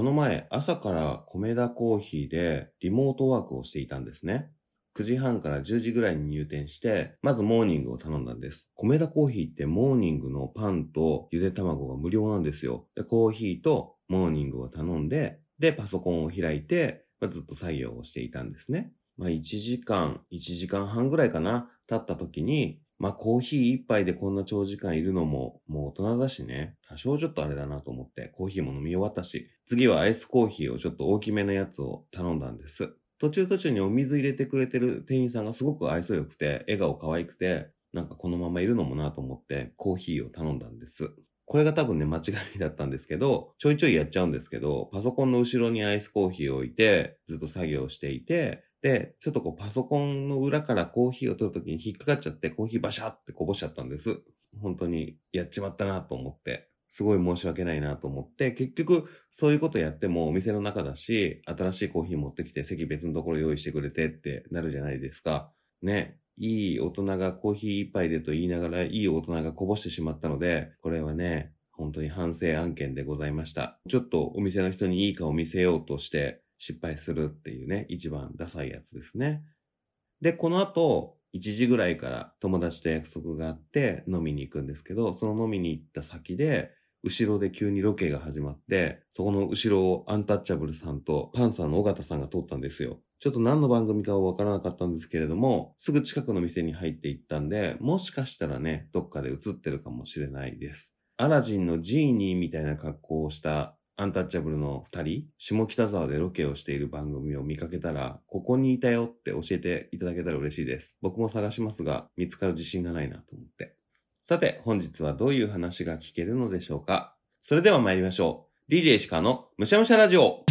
この前朝から米田コーヒーでリモートワークをしていたんですね。9時半から10時ぐらいに入店して、まずモーニングを頼んだんです。米田コーヒーってモーニングのパンとゆで卵が無料なんですよ。で、コーヒーとモーニングを頼んで、で、パソコンを開いて、ま、ずっと作業をしていたんですね。まあ、1時間、1時間半ぐらいかな、経った時に、まあ、コーヒー一杯でこんな長時間いるのも、もう大人だしね、多少ちょっとあれだなと思って、コーヒーも飲み終わったし、次はアイスコーヒーをちょっと大きめのやつを頼んだんです。途中途中にお水入れてくれてる店員さんがすごく愛想良くて、笑顔可愛くて、なんかこのままいるのもなと思ってコーヒーを頼んだんです。これが多分ね、間違いだったんですけど、ちょいちょいやっちゃうんですけど、パソコンの後ろにアイスコーヒーを置いて、ずっと作業していて、で、ちょっとこうパソコンの裏からコーヒーを取るときに引っかかっちゃって、コーヒーバシャってこぼしちゃったんです。本当にやっちまったなと思って。すごい申し訳ないなと思って、結局そういうことやってもお店の中だし、新しいコーヒー持ってきて席別のところ用意してくれてってなるじゃないですか。ね。いい大人がコーヒー一杯でと言いながら、いい大人がこぼしてしまったので、これはね、本当に反省案件でございました。ちょっとお店の人にいい顔見せようとして失敗するっていうね、一番ダサいやつですね。で、この後、1時ぐらいから友達と約束があって飲みに行くんですけど、その飲みに行った先で、後ろで急にロケが始まって、そこの後ろをアンタッチャブルさんとパンサーの尾形さんが撮ったんですよ。ちょっと何の番組かはわからなかったんですけれども、すぐ近くの店に入っていったんで、もしかしたらね、どっかで映ってるかもしれないです。アラジンのジーニーみたいな格好をしたアンタッチャブルの二人、下北沢でロケをしている番組を見かけたら、ここにいたよって教えていただけたら嬉しいです。僕も探しますが、見つかる自信がないなと思って。さて、本日はどういう話が聞けるのでしょうか？それでは参りましょう。DJ 石川のむしゃむしゃラジオ。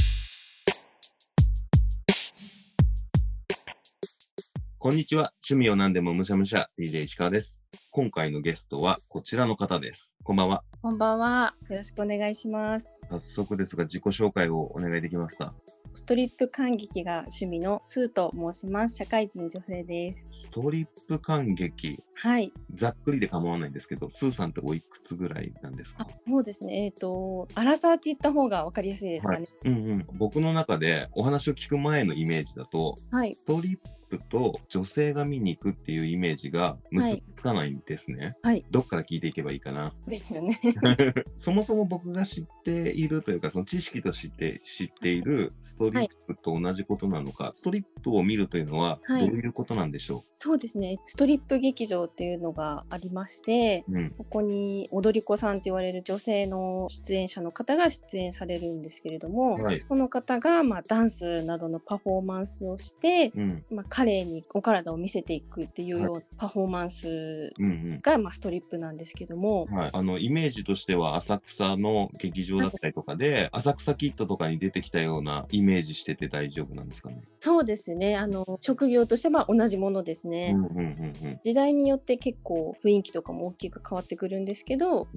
こんにちは。趣味を何でもむしゃむしゃ、DJ 石川です。今回のゲストはこちらの方です。こんばんは。こんばんは。よろしくお願いします。早速ですが、自己紹介をお願いできますか？ストリップ感激が趣味のスーと申します。社会人女性です。ストリップ感激。はい。ざっくりで構わないんですけど、スーさんっておいくつぐらいなんですか？そうですね。えっ、ー、と、アラサーって言った方が分かりやすいですかね、はい。うんうん。僕の中でお話を聞く前のイメージだと、はい。ストリップと女性が見に行くっていうイメージが結びつかないんですね。はい。どっから聞いていけばいいかな？ですよね。そもそも僕が知っているというか、その知識として知っているストリップと同じことなのか、はい、ストリップを見るというのはどういうことなんでしょう、はい、そうですね。ストリップ劇場っていうのがありまして、うん、ここに踊り子さんって言われる女性の出演者の方が出演されるんですけれども、はい、この方がまあダンスなどのパフォーマンスをして、うん、まあ、彼にお体を見せていくっていうようなパフォーマンスがまあストリップなんですけども、はい、あのイメージとしては浅草の劇場だったりとかで、浅草キッドとかに出てきたようなイメージしてて大丈夫なんですかね？そうですね。あの職業としては同じものですね、うん、時代によって結構雰囲気とかも大きく変わってくるんですけど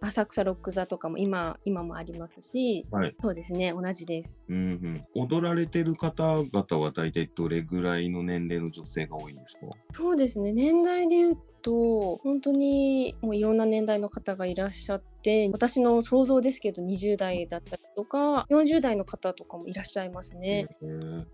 浅草ロック座とかも今今もありますし、はい、そうですね。同じです、うんうん、踊られてる方々は大体どれぐらいの年齢の女性が多いんですか？そうですね。年代で言うと本当にもういろんな年代の方がいらっしゃって、私の想像ですけど20代だったりとか40代の方とかもいらっしゃいますね。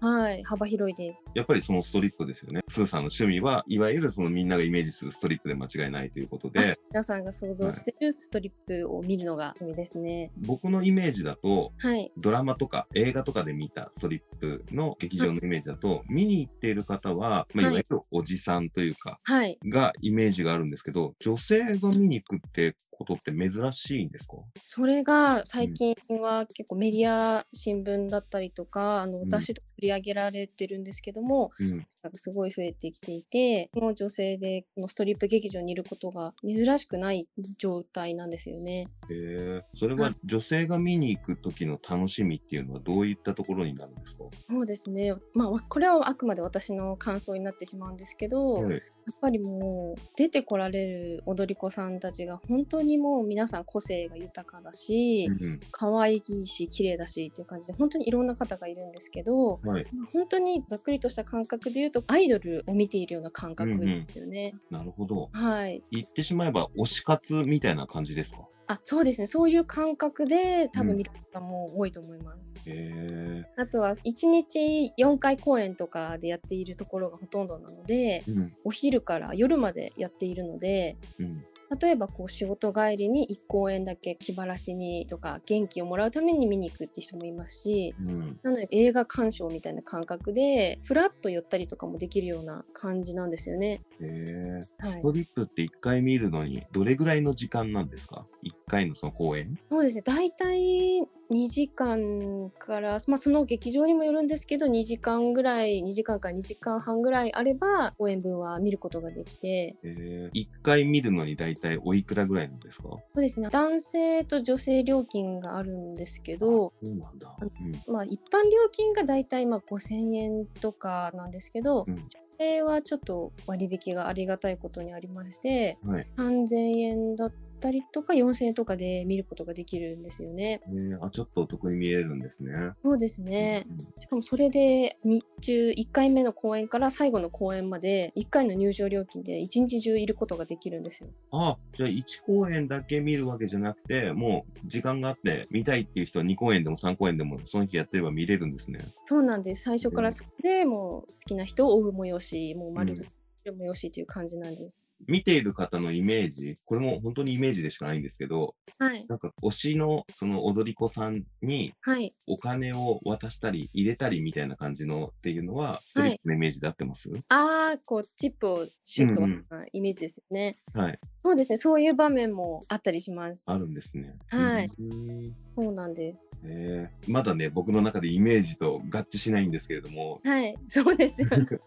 はい、幅広いです。やっぱりそのストリップですよね。スーさんの趣味はいわゆるそのみんながイメージするストリップで間違いないということで。皆さんが想像してるストリップを見るのが趣味ですね、はい。僕のイメージだと、はい、ドラマとか映画とかで見たストリップの劇場のイメージだと、はい、見に行っている方は、まあ、いわゆるおじさんというか、はい、がイメージメージがあるんですけど、女性が見に行くってことって珍しいんですか？それが最近は結構メディア新聞だったりとか、あの雑誌とか取り上げられてるんですけども、うん、すごい増えてきていてもう女性でこのストリップ劇場にいることが珍しくない状態なんですよね。へえ。それは女性が見に行く時の楽しみっていうのはどういったところになるんですか？そうですね。まあこれはあくまで私の感想になってしまうんですけど、はい、やっぱりもう出てこられる踊り子さんたちが本当ににもう皆さん個性が豊かだし、うん、可愛いし綺麗だしっていう感じで本当にいろんな方がいるんですけど、はい、本当にざっくりとした感覚で言うとアイドルを見ているような感覚ですよね。うん。うん、なるほど。はい。言ってしまえば推し活みたいな感じですか？あそうですね。そういう感覚で多分見る方も多いと思います。うん、あとは1日4回公演とかでやっているところがほとんどなので、うん、お昼から夜までやっているので、うん、例えばこう仕事帰りに1公演だけ気晴らしにとか元気をもらうために見に行くって人もいますし、うん、なので映画鑑賞みたいな感覚でふらっと寄ったりとかもできるような感じなんですよね。へえ、はい、ストリップって1回見るのにどれぐらいの時間なんですか？1回のその公演？そうですね。大体2時間から、まあ、その劇場にもよるんですけど2時間ぐらい2時間から2時間半ぐらいあれば公演分は見ることができて、えー、1回見るのに大体おいくらぐらいなんですか？そうですね。男性と女性料金があるんですけどそうなんだ、うん、まあ、一般料金が大体まあ5000円とかなんですけど、うん。女性はちょっと割引がありがたいことにありまして、はい、3000円だったりとか4000円とかで見ることができるんですよね。えー、あちょっとお得に見えるんですね。そうですね。うんうん、しかもそれで日中1回目の公演から最後の公演まで1回の入場料金で1日中いることができるんですよ。あじゃあ1公演だけ見るわけじゃなくてもう時間があって見たいっていう人は2公演でも3公演でもその日やってれば見れるんですね。そうなんです。最初からでもう好きな人を追うもよしもう丸、うん、もよしという感じなんです。見ている方のイメージ、これも本当にイメージでしかないんですけど、はい、なんか推しのその踊り子さんにお金を渡したり入れたりみたいな感じのっていうのは、ストリップのイメージで合ってます、はい、ああ、こうチップをシュートなイメージですよね、うんうん。はい。そうですね、そういう場面もあったりします。あるんですね。はい。そうなんです。えー、まだね、僕の中でイメージと合致しないんですけれども。はい、そうですよ、ねえー、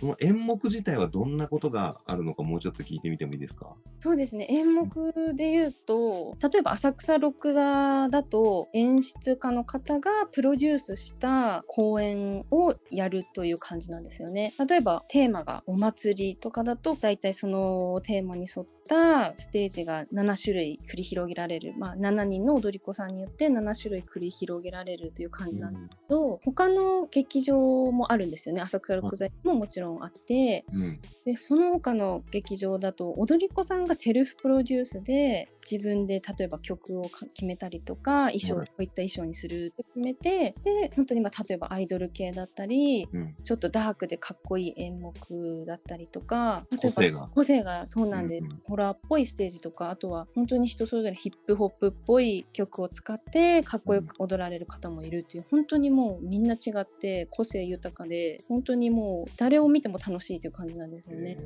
その演目自体はどんなことがあるのかもうちょっと聞いてみてもいいですか？そうですね。演目で言うと例えば浅草六座だと演出家の方がプロデュースした公演をやるという感じなんですよね。例えばテーマがお祭りとかだと大体そのテーマに沿ったステージが7種類繰り広げられる、まあ、7人の踊り子さんによって7種類繰り広げられるという感じなんですけど、うん、他の劇場もあるんですよね。浅草六座ももちろんあって、うん、でその他の劇場だと踊り子さんがセルフプロデュースで自分で例えば曲を決めたりとか衣装こういった衣装にするって決めてで本当にまあ例えばアイドル系だったり、うん、ちょっとダークでかっこいい演目だったりとか例えば個性が。そうなんで、うんうん、ホラーっぽいステージとかあとは本当に人それぞれヒップホップっぽい曲を使ってかっこよく踊られる方もいるっていう、本当にもうみんな違って個性豊かで本当にもう誰を見ても楽しいという感じなんですよね。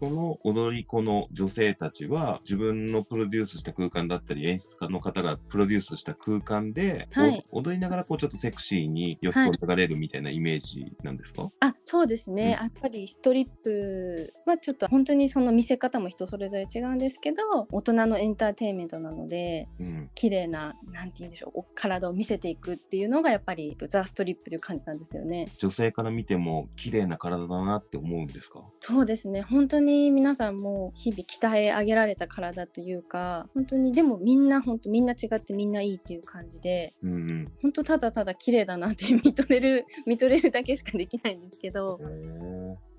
この踊り子の女性たちは自分のプロデュースした空間だったり演出家の方がプロデュースした空間で、はい、踊りながらこうちょっとセクシーに洋服を流れるみたいなイメージなんですか、はい、あそうですね、うん、やっぱりストリップはちょっと本当にその見せ方も人それぞれ違うんですけど大人のエンターテインメントなので、うん、綺麗ななんて言うんでしょう体を見せていくっていうのがやっぱりザ・ストリップという感じなんですよね。女性から見ても綺麗な体だなって思うんですか？そうですね。本当に皆さんも日々鍛え上げられた体というか本当にでもみんな本当みんな違ってみんないいっていう感じで、うんうん、本当ただただ綺麗だなって見とれる 見とれるだけしかできないんですけど。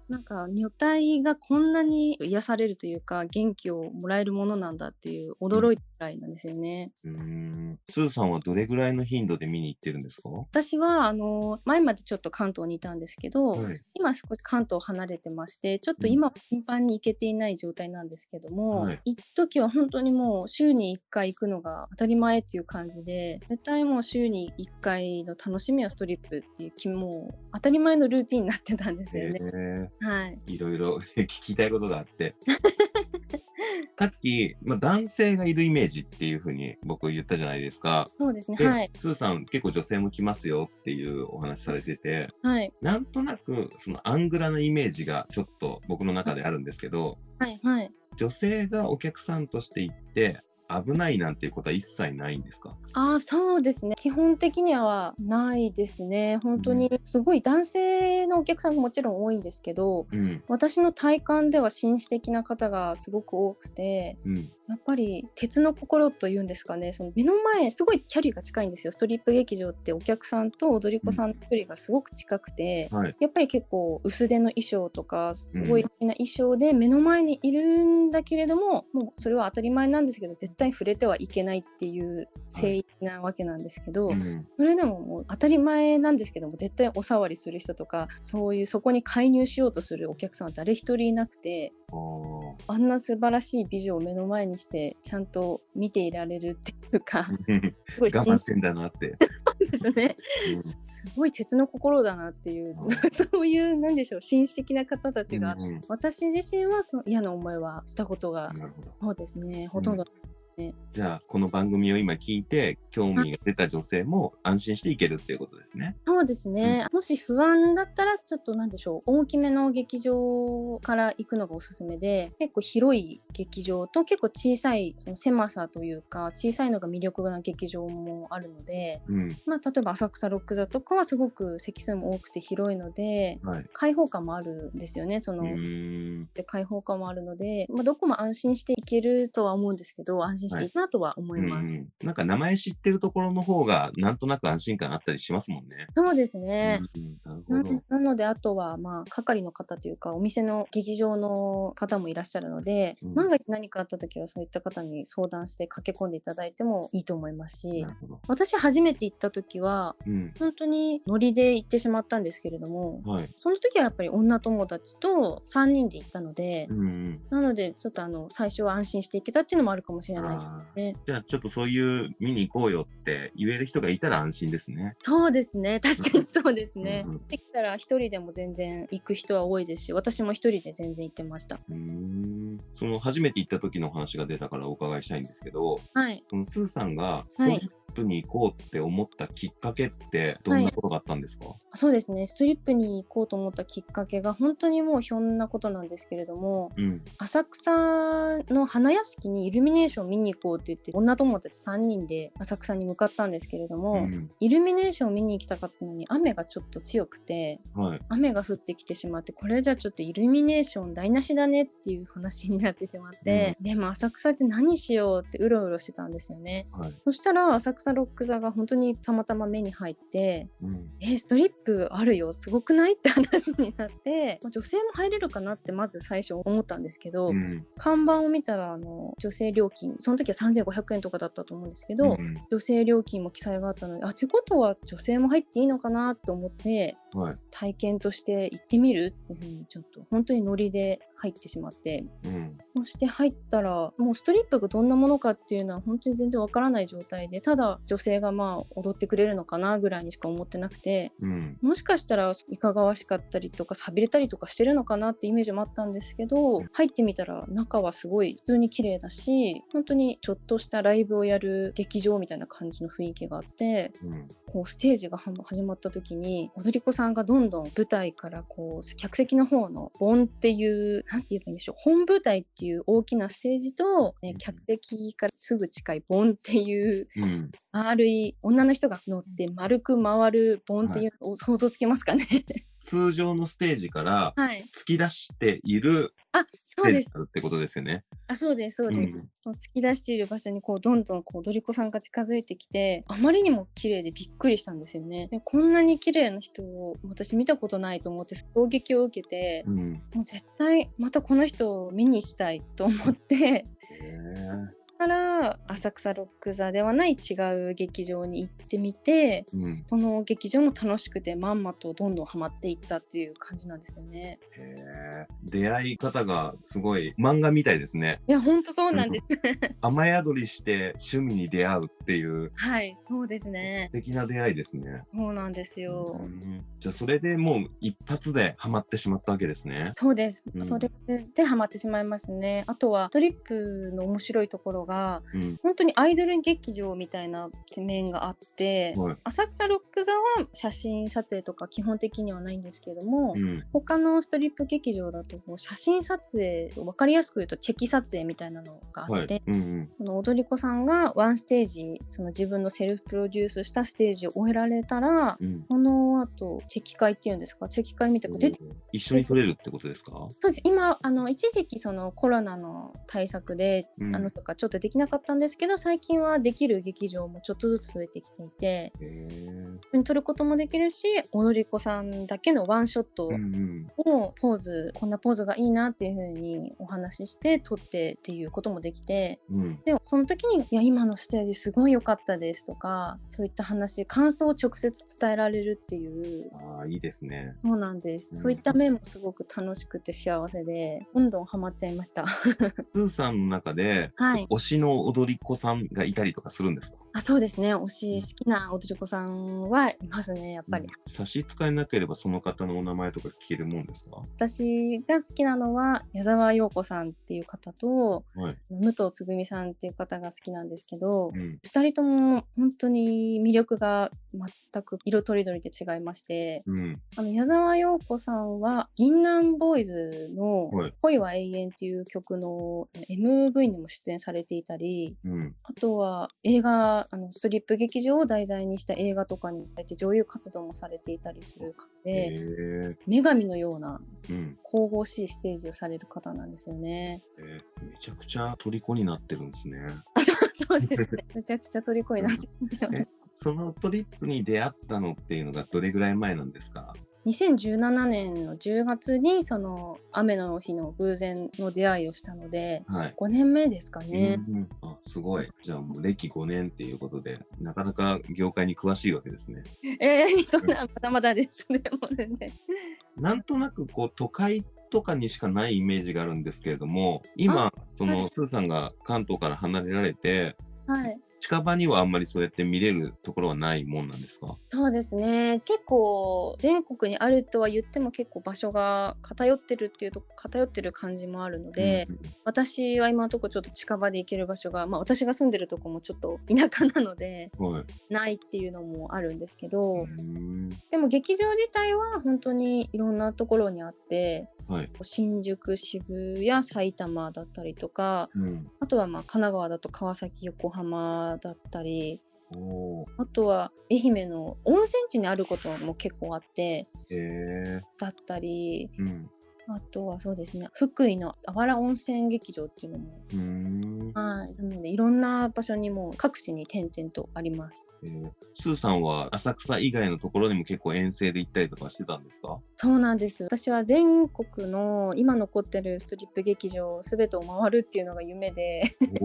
なんか女体がこんなに癒されるというか元気をもらえるものなんだっていう驚いたぐらいなんですよね。うん、スーさんはどれぐらいの頻度で見に行ってるんですか？私はあの前までちょっと関東にいたんですけど、はい、今少し関東離れてましてちょっと今頻繁に行けていない状態なんですけども、はい、一時は本当にもう週に1回行くのが当たり前っていう感じで絶対もう週に1回の楽しみはストリップっていう気も当たり前のルーティンになってたんですよね。はい。いろいろ 聞きたいことがあって。さっき、まあ、男性がいるイメージっていうふうに僕言ったじゃないですか。そうですね。はい。スーさん結構女性も来ますよっていうお話されてて、はい。なんとなくそのアングラなイメージがちょっと僕の中であるんですけど、はいはい。女性がお客さんとして行って、危ないなんていうことは一切ないんですか？あそうですね。基本的にはないですね。本当にすごい男性のお客さんがもちろん多いんですけど、うん、私の体感では紳士的な方がすごく多くて、うん、やっぱり鉄の心というんですかね。その目の前すごい距離が近いんですよ。ストリップ劇場ってお客さんと踊り子さんの距離がすごく近くて、うんはい、やっぱり結構薄手の衣装とかすごい好きな衣装で目の前にいるんだけれども、もうそれは当たり前なんですけど絶対触れてはいけないっていう聖域なわけなんですけど、はいそれでももう当たり前なんですけども絶対お触りする人とかそういうそこに介入しようとするお客さんは誰一人いなくてあんな素晴らしい美女を目の前にしてちゃんと見ていられるっていうかすごい我慢してんだなって。ですね、うん、すごい鉄の心だなっていう、そういうなんでしょう紳士的な方たちが、うんうん、私自身はその嫌な思いはしたことがそうですね。ほとんどね。じゃあ、この番組を今聞いて、興味が出た女性も安心していけるっていうことですね。そうですね。うん、もし不安だったら、ちょっとなんでしょう、大きめの劇場から行くのがおすすめで、結構広い劇場と結構小さい、その狭さというか、小さいのが魅力な劇場もあるので、うん、まあ、例えば浅草ロック座とかはすごく席数も多くて広いので、はい、開放感もあるんですよね。その、で開放感もあるので、まあ、どこも安心していけるとは思うんですけど、安心してい。いなとは思います。はい、なんか名前知ってるところの方がなんとなく安心感あったりしますもんね。そうですね。うん、ななのであとはまあ係の方というかお店の劇場の方もいらっしゃるので、うん、万が一何かあった時はそういった方に相談して駆け込んでいただいてもいいと思いますし、私初めて行った時は、うん、本当にノリで行ってしまったんですけれども、はい、その時はやっぱり女友達と3人で行ったので、うんうん、なのでちょっとあの最初は安心して行けたっていうのもあるかもしれないね。じゃあちょっとそういう見に行こうよって言える人がいたら安心ですね。そうですね。確かにそうですね。うんうん、できたら一人でも全然行く人は多いですし、私も一人で全然行ってました。うんその初めて行った時の話が出たからお伺いしたいんですけど、はい、そのスーさんが少しプに行こうって思ったきっかけってどんなことがあったんですか、はい、そうですね。ストリップに行こうと思ったきっかけが本当にもうひょんなことなんですけれども、うん、浅草の花屋敷にイルミネーション見に行こうって言って女友達3人で浅草に向かったんですけれども、うん、イルミネーションを見に行きたかったのに雨がちょっと強くて、はい、雨が降ってきてしまってこれじゃちょっとイルミネーション台無しだねっていう話になってしまって、うん、でも浅草って何しようってうろうろしてたんですよね、はい、そしたら浅草ロック座が本当にたまたま目に入って、うん、えストリップあるよすごくない？って話になって 女性も入れるかなってまず最初思ったんですけど、うん、看板を見たらあの女性料金その時は3500円とかだったと思うんですけど、うん、女性料金も記載があったのであってことは女性も入っていいのかなと思って、はい、体験として行ってみるっていうふうにちょっと本当にノリで入ってしまって、うん、そして入ったらもうストリップがどんなものかっていうのは本当に全然わからない状態でただ女性がまあ踊ってくれるのかなぐらいにしか思ってなくて、うん、もしかしたらいかがわしかったりとか寂れたりとかしてるのかなってイメージもあったんですけど入ってみたら中はすごい普通に綺麗だし本当にちょっとしたライブをやる劇場みたいな感じの雰囲気があって、うん、こうステージが始まった時に踊り子さんがどんどん舞台からこう客席の方のボンっていう何て言えばいいんでしょう。本舞台っていう大きなステージと、ね、客席からすぐ近いボンっていう、うん、丸い女の人が乗って丸く回るボンっていうのを想像つけますかね、通常のステージから突き出しているあそうですってことですよね。あそうですそうです、うん、突き出している場所にこうどんどんこう踊り子さんが近づいてきてあまりにも綺麗でびっくりしたんですよね。でこんなに綺麗な人を私見たことないと思って衝撃を受けて、うん、もう絶対またこの人を見に行きたいと思って。から浅草ロック座ではない違う劇場に行ってみて、うん、その劇場も楽しくてまんまとどんどんハマっていったっていう感じなんですよね。へ出会い方がすごい漫画みたいですね。いや本当そうなんです。雨宿りして趣味に出会うっていうはいそうですね。素敵な出会いですね。そうなんですよ。じゃあそれでもう一発でハマってしまったわけですね。そうです。うん、それでハマってしまいますね。あとはトリップの面白いところ場が、うん、本当にアイドル劇場みたいな面があって、はい、浅草ロック座は写真撮影とか基本的にはないんですけども、うん、他のストリップ劇場だと写真撮影分かりやすく言うとチェキ撮影みたいなのがあって、はい。うんうん、この踊り子さんがワンステージその自分のセルフプロデュースしたステージを終えられたら、うん、この後チェキ会っていうんですか？チェキ会みたいな出て一緒に撮れるってことですか？そうです。今あの一時期そのコロナの対策で、うん、あのとかちょっとできなかったんですけど最近はできる劇場もちょっとずつ増えてきていて撮ることもできるし踊り子さんだけのワンショットをポーズ、うんうん、こんなポーズがいいなっていうふうにお話しして撮ってっていうこともできて、うん、でもその時に「いや今のステージすごい良かったです」とかそういった話感想を直接伝えられるっていうあいいですね。そうなんです、うん、そういった面もすごく楽しくて幸せでどんどんハマっちゃいました。スーさんの中で、はい、推しの踊り子さんがいたりとかするんですか？あそうですね。推し好きな踊り子さんはいますねやっぱり、うん、差し支えなければその方のお名前とか聞けるもんですか？私が好きなのは矢沢陽子さんっていう方と、はい、武藤つぐみさんっていう方が好きなんですけど、うん、2人とも本当に魅力が全く色とりどりで違いまして、うん、あの矢沢陽子さんは銀杏ボーイズの「恋は永遠」っていう曲の MV にも出演されていたり、うん、あとは映画あのストリップ劇場を題材にした映画とかにて女優活動もされていたりする方で女神のような神々しいステージをされる方なんですよね。えー、めちゃくちゃ虜になってるんですね。そうですね。めちゃくちゃ虜になってる。そのストリップに出会ったのっていうのがどれぐらい前なんですか？2017年の10月にその雨の日の偶然の出会いをしたので、はい、5年目ですかね、うん、あすごい。じゃあもう歴5年っていうことでなかなか業界に詳しいわけですね。えー、そんなまだまだですね もう全然。なんとなくこう都会とかにしかないイメージがあるんですけれども今その、はい、スーさんが関東から離れられて、はい、近場にはあんまりそうやって見れるところはないもんなんですか？そうですね。結構全国にあるとは言っても結構場所が偏ってるっていうと偏ってる感じもあるので、うん私は今のところちょっと近場で行ける場所が、まあ、私が住んでるとこもちょっと 田舎なので、はい、ないっていうのもあるんですけどでも劇場自体は本当にいろんなところにあってはい、新宿渋谷埼玉だったりとか、うん、あとはまあ神奈川だと川崎横浜だったりあとは愛媛の温泉地にあることも結構あってだったり、うん、あとはそうですね福井のあわら温泉劇場っていうのもはいなのでいろんな場所にも各地に点々とあります、えー、スーさんは浅草以外のところにも結構遠征で行ったりとかしてたんですか？そうなんです。私は全国の今残ってるストリップ劇場すべてを回るっていうのが夢で。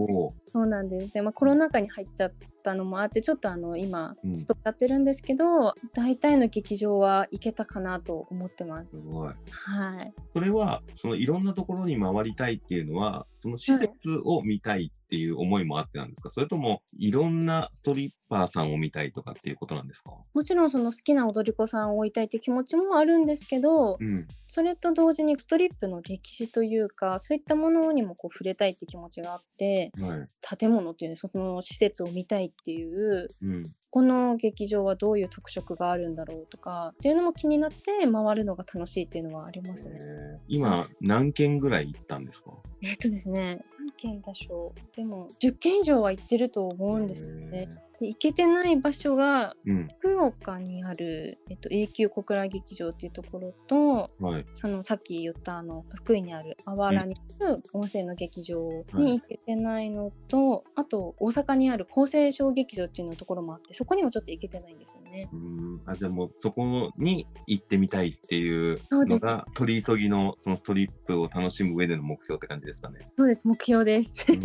そうなんです。で、まあ、コロナ禍に入っちゃったのもあってちょっとあの今ストップやってるんですけど、うん、大体の劇場は行けたかなと思ってます。すごい。はい。それは、そのいろんなところに回りたいっていうのは、その施設を見たいっていう思いもあってなんですか、はい、それとも、いろんなストリッパーさんを見たいとかっていうことなんですか？もちろんその好きな踊り子さんを追いたいって気持ちもあるんですけど、うん、それと同時にストリップの歴史というかそういったものにもこう触れたいって気持ちがあって、はい、建物っていうねその施設を見たいっていう、うん、この劇場はどういう特色があるんだろうとかっていうのも気になって回るのが楽しいっていうのはありますね。今、何件ぐらい行ったんですか？えっとですね何件でしょう。でも10件以上は行ってると思うんですよね。で行けてない場所が、うん、福岡にある、えっと、永久小倉劇場っていうところと、はい、そのさっき言ったあの福井にあるあわらにある温泉の劇場に行けてないのと、はい、あと大阪にある厚生省劇場っていうのところもあってそこにもちょっと行けてないんですよね。うん。あじゃあもうそこに行ってみたいっていうのが取り急ぎのそのストリップを楽しむ上での目標って感じですかね。そうです。目標です。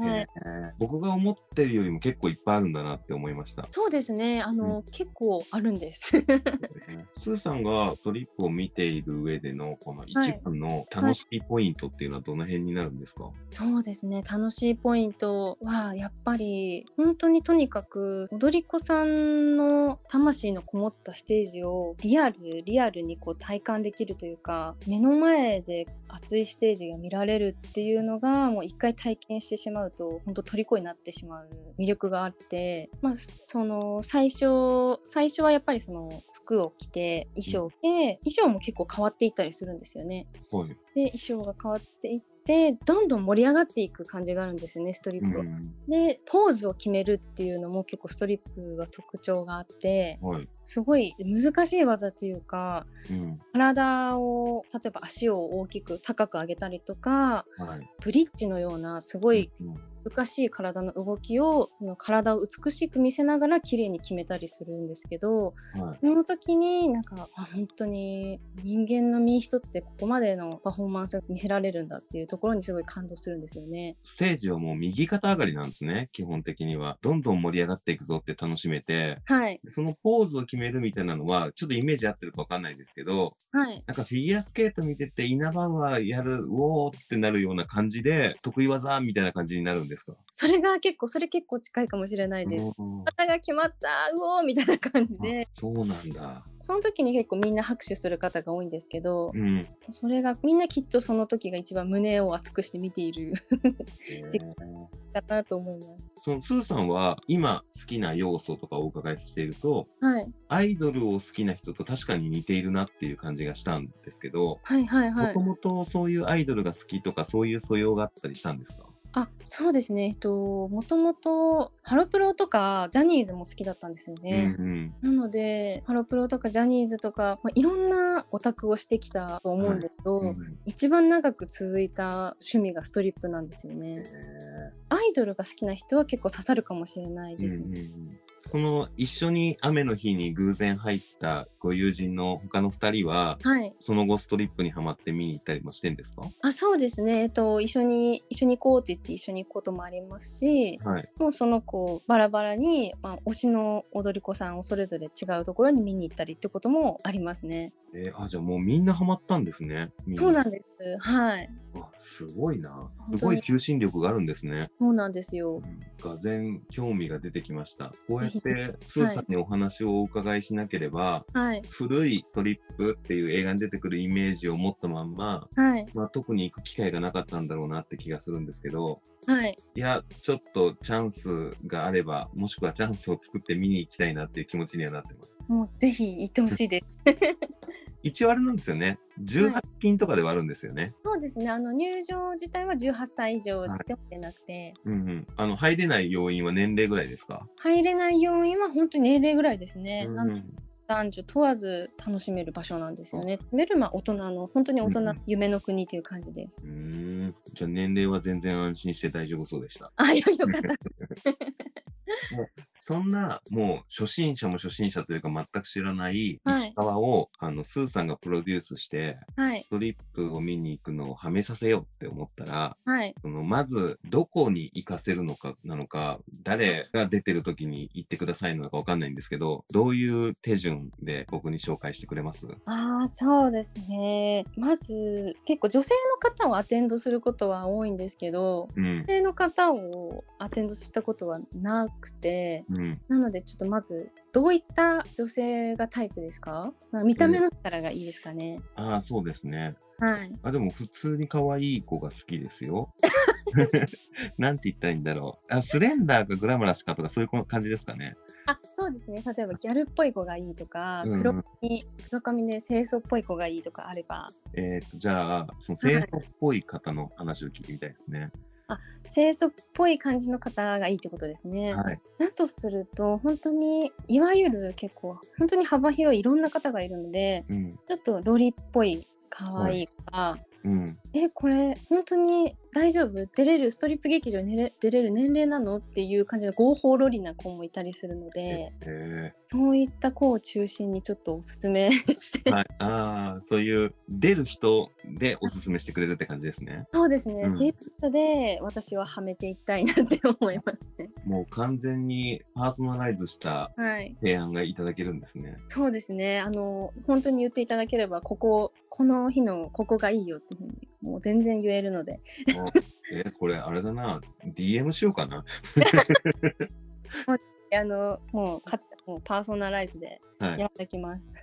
はい、えー、僕が思ってるよりも結構いっぱいあるんだなって思いました。そうですね。あの、うん、結構あるんです。スーさんがトリップを見ている上でのこの一番の楽しいポイントっていうのはどの辺になるんですか、はいはい、そうですね。楽しいポイントはやっぱり本当にとにかく踊り子さんの魂のこもったステージをリアルリアルにこう体感できるというか目の前で熱いステージが見られるっていうのがもう一回体験してしまうと本当虜になってしまう魅力があって、まあ、その最初最初はやっぱりその服を着て衣装を着て、衣装も結構変わっていったりするんですよね。はい、で衣装が変わっていってどんどん盛り上がっていく感じがあるんですよねストリップ。は。うん、でポーズを決めるっていうのも結構ストリップは特徴があって、はい、すごい難しい技というか、うん、体を例えば足を大きく高く上げたりとか、はい、ブリッジのようなすごい難しい体の動きをその体を美しく見せながら綺麗に決めたりするんですけど、はい、その時になんかあ本当に人間の身一つでここまでのパフォーマンスが見せられるんだっていうところにすごい感動するんですよね。ステージはもう右肩上がりなんですね基本的には。どんどん盛り上がっていくぞって楽しめて、はい、そのポーズを決めるみたいなのはちょっとイメージ合ってるかわかんないですけど、はい、なんかフィギュアスケート見てて稲葉はやるうおーってなるような感じで得意技みたいな感じになるんですか？それが結構それ結構近いかもしれないです。型が決まったうおーみたいな感じで。そうなんだ。その時に結構みんな拍手する方が多いんですけど、うん、それがみんなきっとその時が一番胸を熱くして見ている時間だなと思います。そのスーさんは今好きな要素とかお伺いしていると、はい、アイドルを好きな人と確かに似ているなっていう感じがしたんですけど、はいはいはい。もともとそういうアイドルが好きとかそういう素養があったりしたんですか？あ、そうですね。えっと、もともとハロプロとかジャニーズも好きだったんですよね。うんうん、なので、ハロプロとかジャニーズとか、まあ、いろんなオタクをしてきたと思うんですけど、はいうん、一番長く続いた趣味がストリップなんですよね。アイドルが好きな人は結構刺さるかもしれないですね。うんうんこの一緒に雨の日に偶然入ったご友人の他の2人は、はい、その後ストリップにはまって見に行ったりもしてんですか？あそうですね、えっと、一緒に一緒に行こうって言って一緒に行くこともありますし、はい、もうその子バラバラに、まあ、推しの踊り子さんをそれぞれ違うところに見に行ったりってこともありますね。えー、あじゃあもうみんなハマったんですね。そうなんです。はい。あすごいな。すごい求心力があるんですね。そうなんですよ。うん、がぜ興味が出てきました。こうやって スーさんにお話をお伺いしなければ、はい、古いストリップっていう映画に出てくるイメージを持ったまんま、はい、まあ、特に行く機会がなかったんだろうなって気がするんですけど、はい、いや、ちょっとチャンスがあれば、もしくはチャンスを作って見に行きたいなっていう気持ちにはなってます。もうぜひ行ってほしいです。一応あれなんですよね。18金とかではあるんですよね。はい、そうですね。あの入場自体は18歳以上ではなくて、はい、うんうん。あの入れない要因は年齢ぐらいですか？入れない要因は本当に年齢ぐらいですね。うん、男女問わず楽しめる場所なんですよね。メルマ大人の本当に大人、うん、夢の国という感じです。うん。じゃあ年齢は全然安心して大丈夫そうでした。あ、よよかった。そんな、もう初心者も初心者というか全く知らない石川を、はい、あの、スーさんがプロデュースして、はい、ストリップを見に行くのをはめさせようって思ったら、はい、そのまず、どこに行かせるのかなのか、誰が出てる時に行ってくださいのかわかんないんですけど、どういう手順で僕に紹介してくれます？ああ、そうですね。まず、結構女性の方をアテンドすることは多いんですけど、うん、女性の方をアテンドしたことはなくて、うん、なのでちょっとまずどういった女性がタイプですか、まあ、見た目のからがいいですかね、ああそうですね。はい。あでも普通に可愛い子が好きですよ。なんて言ったらいいんだろう。あスレンダーかグラマラスかとかそういう感じですかね。あそうですね。例えばギャルっぽい子がいいとか、うん、黒髪黒髪で清楚っぽい子がいいとかあれば。えっ、ー、とじゃあその清楚っぽい方の話を聞いてみたいですね、はいあ清楚っぽい感じの方がいいってことですね。はい、だとすると本当にいわゆる結構本当に幅広いいろんな方がいるので、うん、ちょっとロリっぽい可愛いか、はい、うん、えこれ本当に大丈夫？出れる？ストリップ劇場に出れる年齢なの？っていう感じの合法ロリな子もいたりするので、そういった子を中心にちょっとおすすめして、はい、ああそういう出る人でおすすめしてくれるって感じですね。そうですね、うん、出る人で私ははめていきたいなって思いますね。もう完全にパーソナライズした提案がいただけるんですね、はい、そうですね。あの本当に言っていただければこここの日のここがいいよっていうふうにもう全然言えるので。えこれあれだな、DM しようかな。あのもうかパーソナライズでやってきます。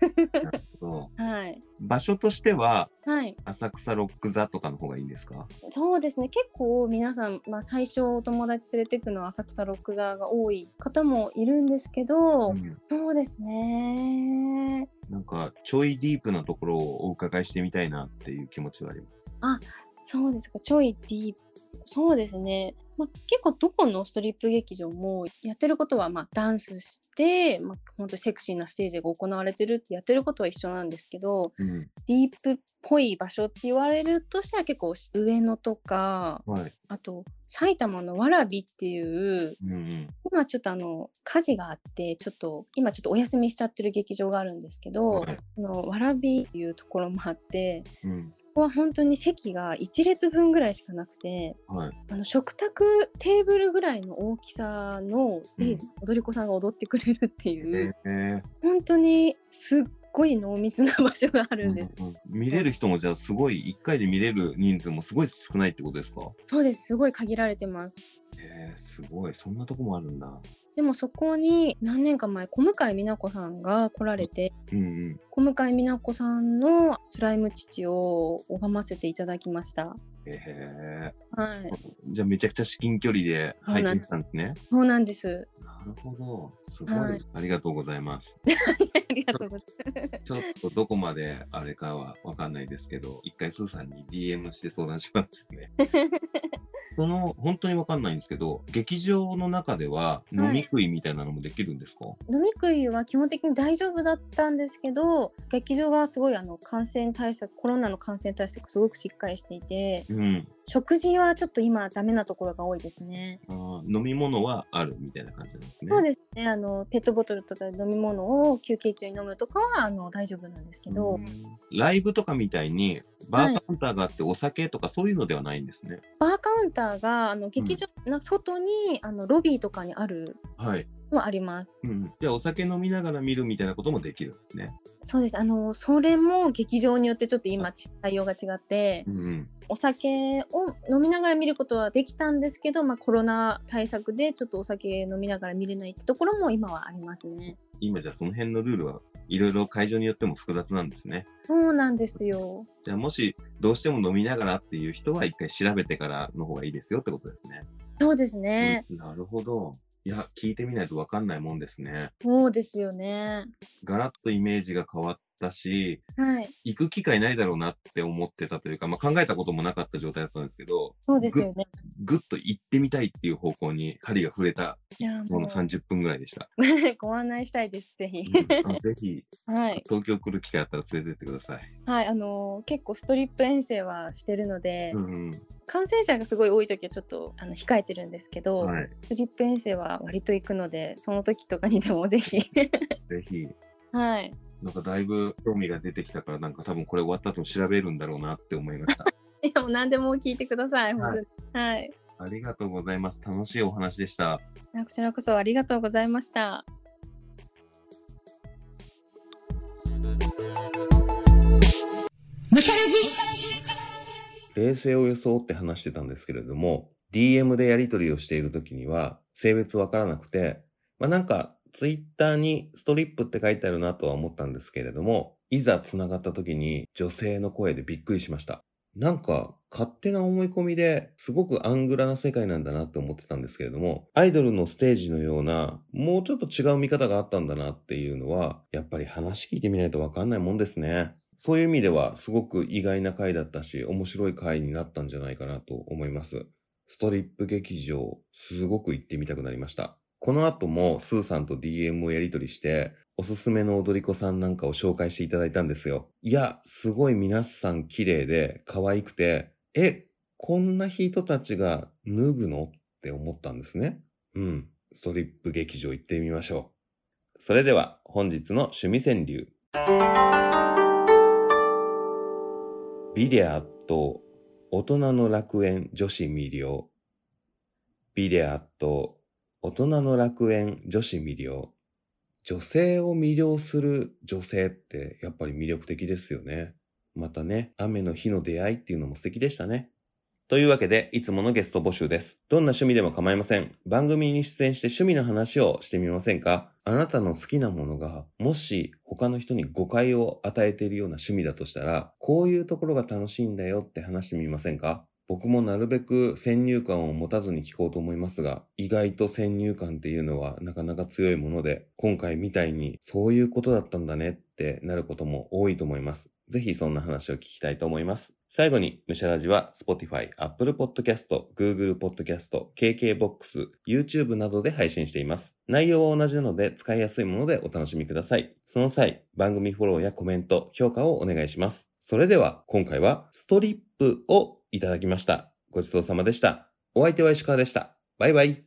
はい、はい、場所としては、はい、浅草ロック座とかの方がいいんですか？そうですね。結構皆さん、まあ、最初お友達連れてくのは浅草ロック座が多い方もいるんですけど、うん、そうですねなんかちょいディープなところをお伺いしてみたいなっていう気持ちはあります。あそうですか。ちょいディープ。そうですね。まあ、結構どこのストリップ劇場もやってることはまあダンスして、まあ、本当にセクシーなステージが行われてるってやってることは一緒なんですけど、うん、ディープっぽい場所って言われるとしては結構上野とか、はい、あと埼玉の蕨っていう、うんうん、今ちょっとあの火事があってちょっと今ちょっとお休みしちゃってる劇場があるんですけど、はい、あの蕨っていうところもあって、うん、そこは本当に席が1列分ぐらいしかなくて、はい、あの食卓テーブルぐらいの大きさのステージ、うん、踊り子さんが踊ってくれるっていう、えー、本当にすっごい濃密な場所があるんです。見れる人もじゃあすごい1回で見れる人数もすごい少ないってことですか？そうですすごい限られてます。えー、すごいそんなとこもあるんだ。でもそこに何年か前小向井美奈子さんが来られて、うんうん、小向井美奈子さんのスライム父を拝ませていただきました。へえ。はい。じゃあめちゃくちゃ至近距離で拝見したんですね。そうなんです。なるほど。すごい。はい、ありがとうございます。ありがとうございます。ちょっとどこまであれかはわかんないですけど、一回スーさんに DM して相談しますね。その、本当にわかんないんですけど、劇場の中では飲み食いみたいなのもできるんですか、はい、飲み食いは基本的に大丈夫だったんですけど、劇場はすごいあの感染対策、コロナの感染対策すごくしっかりしていて、うん、食事はちょっと今ダメなところが多いですね。あ飲み物はあるみたいな感じなんですね。そうですね。あのペットボトルとか飲み物を休憩中に飲むとかはあの大丈夫なんですけど、ライブとかみたいにバーカウンターがあってお酒とかそういうのではないんですね。バーカウンターがあの劇場の外に、あのロビーとかにある。はい。もあります、うん。じゃあお酒飲みながら見るみたいなこともできるんですね。そうです。あのそれも劇場によってちょっと今対応が違って、うんうん、お酒を飲みながら見ることはできたんですけど、まあコロナ対策でちょっとお酒飲みながら見れないってところも今はありますね。今じゃあその辺のルールはいろいろ会場によっても複雑なんですね。そうなんですよ。じゃあもしどうしても飲みながらっていう人は一回調べてからの方がいいですよってことですね。そうですね。うん、なるほど。いや、聞いてみないとわかんないもんですね。そうですよね。ガラッとイメージが変わったし、はい、行く機会ないだろうなって思ってたというか、まあ、考えたこともなかった状態だったんですけど、そうですよね。ぐっと行ってみたいっていう方向に針が触れた、この30分ぐらいでした。ご案内したいです、ぜひ。うん、ぜひ、はい、東京来る機会あったら連れてってください。はい、あのー、結構ストリップ遠征はしてるので、うんうん、感染者がすごい多い時はちょっとあの控えてるんですけど、はい、ストリップ遠征は割と行くので、その時とかにでもぜひ。ぜひ。はい。なんかだいぶ興味が出てきたから、なんか多分これ終わった後調べるんだろうなって思いました。いや、もう何でも聞いてください、本当に。はい。ありがとうございます。楽しいお話でした。こちらこそありがとうございました。冷静を装って話してたんですけれども、DM でやり取りをしているときには、性別わからなくて、まあなんかツイッターにストリップって書いてあるなとは思ったんですけれども、いざ繋がった時に女性の声でびっくりしました。なんか勝手な思い込みですごくアングラな世界なんだなって思ってたんですけれども、アイドルのステージのようなもうちょっと違う見方があったんだなっていうのは、やっぱり話聞いてみないとわかんないもんですね。そういう意味ではすごく意外な回だったし、面白い回になったんじゃないかなと思います。ストリップ劇場、すごく行ってみたくなりました。この後もスーさんと DM をやり取りして、おすすめの踊り子さんなんかを紹介していただいたんですよ。いや、すごい皆さん綺麗で可愛くて、え、こんな人たちが脱ぐの？って思ったんですね。うん。ストリップ劇場行ってみましょう。それでは本日の趣味川柳。ビデアと大人の楽園女子魅了。ビデアと大人の楽園女子魅了。女性を魅了する女性ってやっぱり魅力的ですよね。またね、雨の日の出会いっていうのも素敵でしたね。というわけで、いつものゲスト募集です。どんな趣味でも構いません。番組に出演して趣味の話をしてみませんかあなたの好きなものが、もし他の人に誤解を与えているような趣味だとしたら、こういうところが楽しいんだよって話してみませんか僕もなるべく先入観を持たずに聞こうと思いますが、意外と先入観っていうのはなかなか強いもので、今回みたいにそういうことだったんだねってなることも多いと思います。ぜひそんな話を聞きたいと思います。最後に、ムシャラジは Spotify、Apple Podcast、Google Podcast、KKBOX、YouTube などで配信しています。内容は同じなので使いやすいものでお楽しみください。その際、番組フォローやコメント、評価をお願いします。それでは、今回はストリップをいただきました。ごちそうさまでした。お相手は石川でした。バイバイ。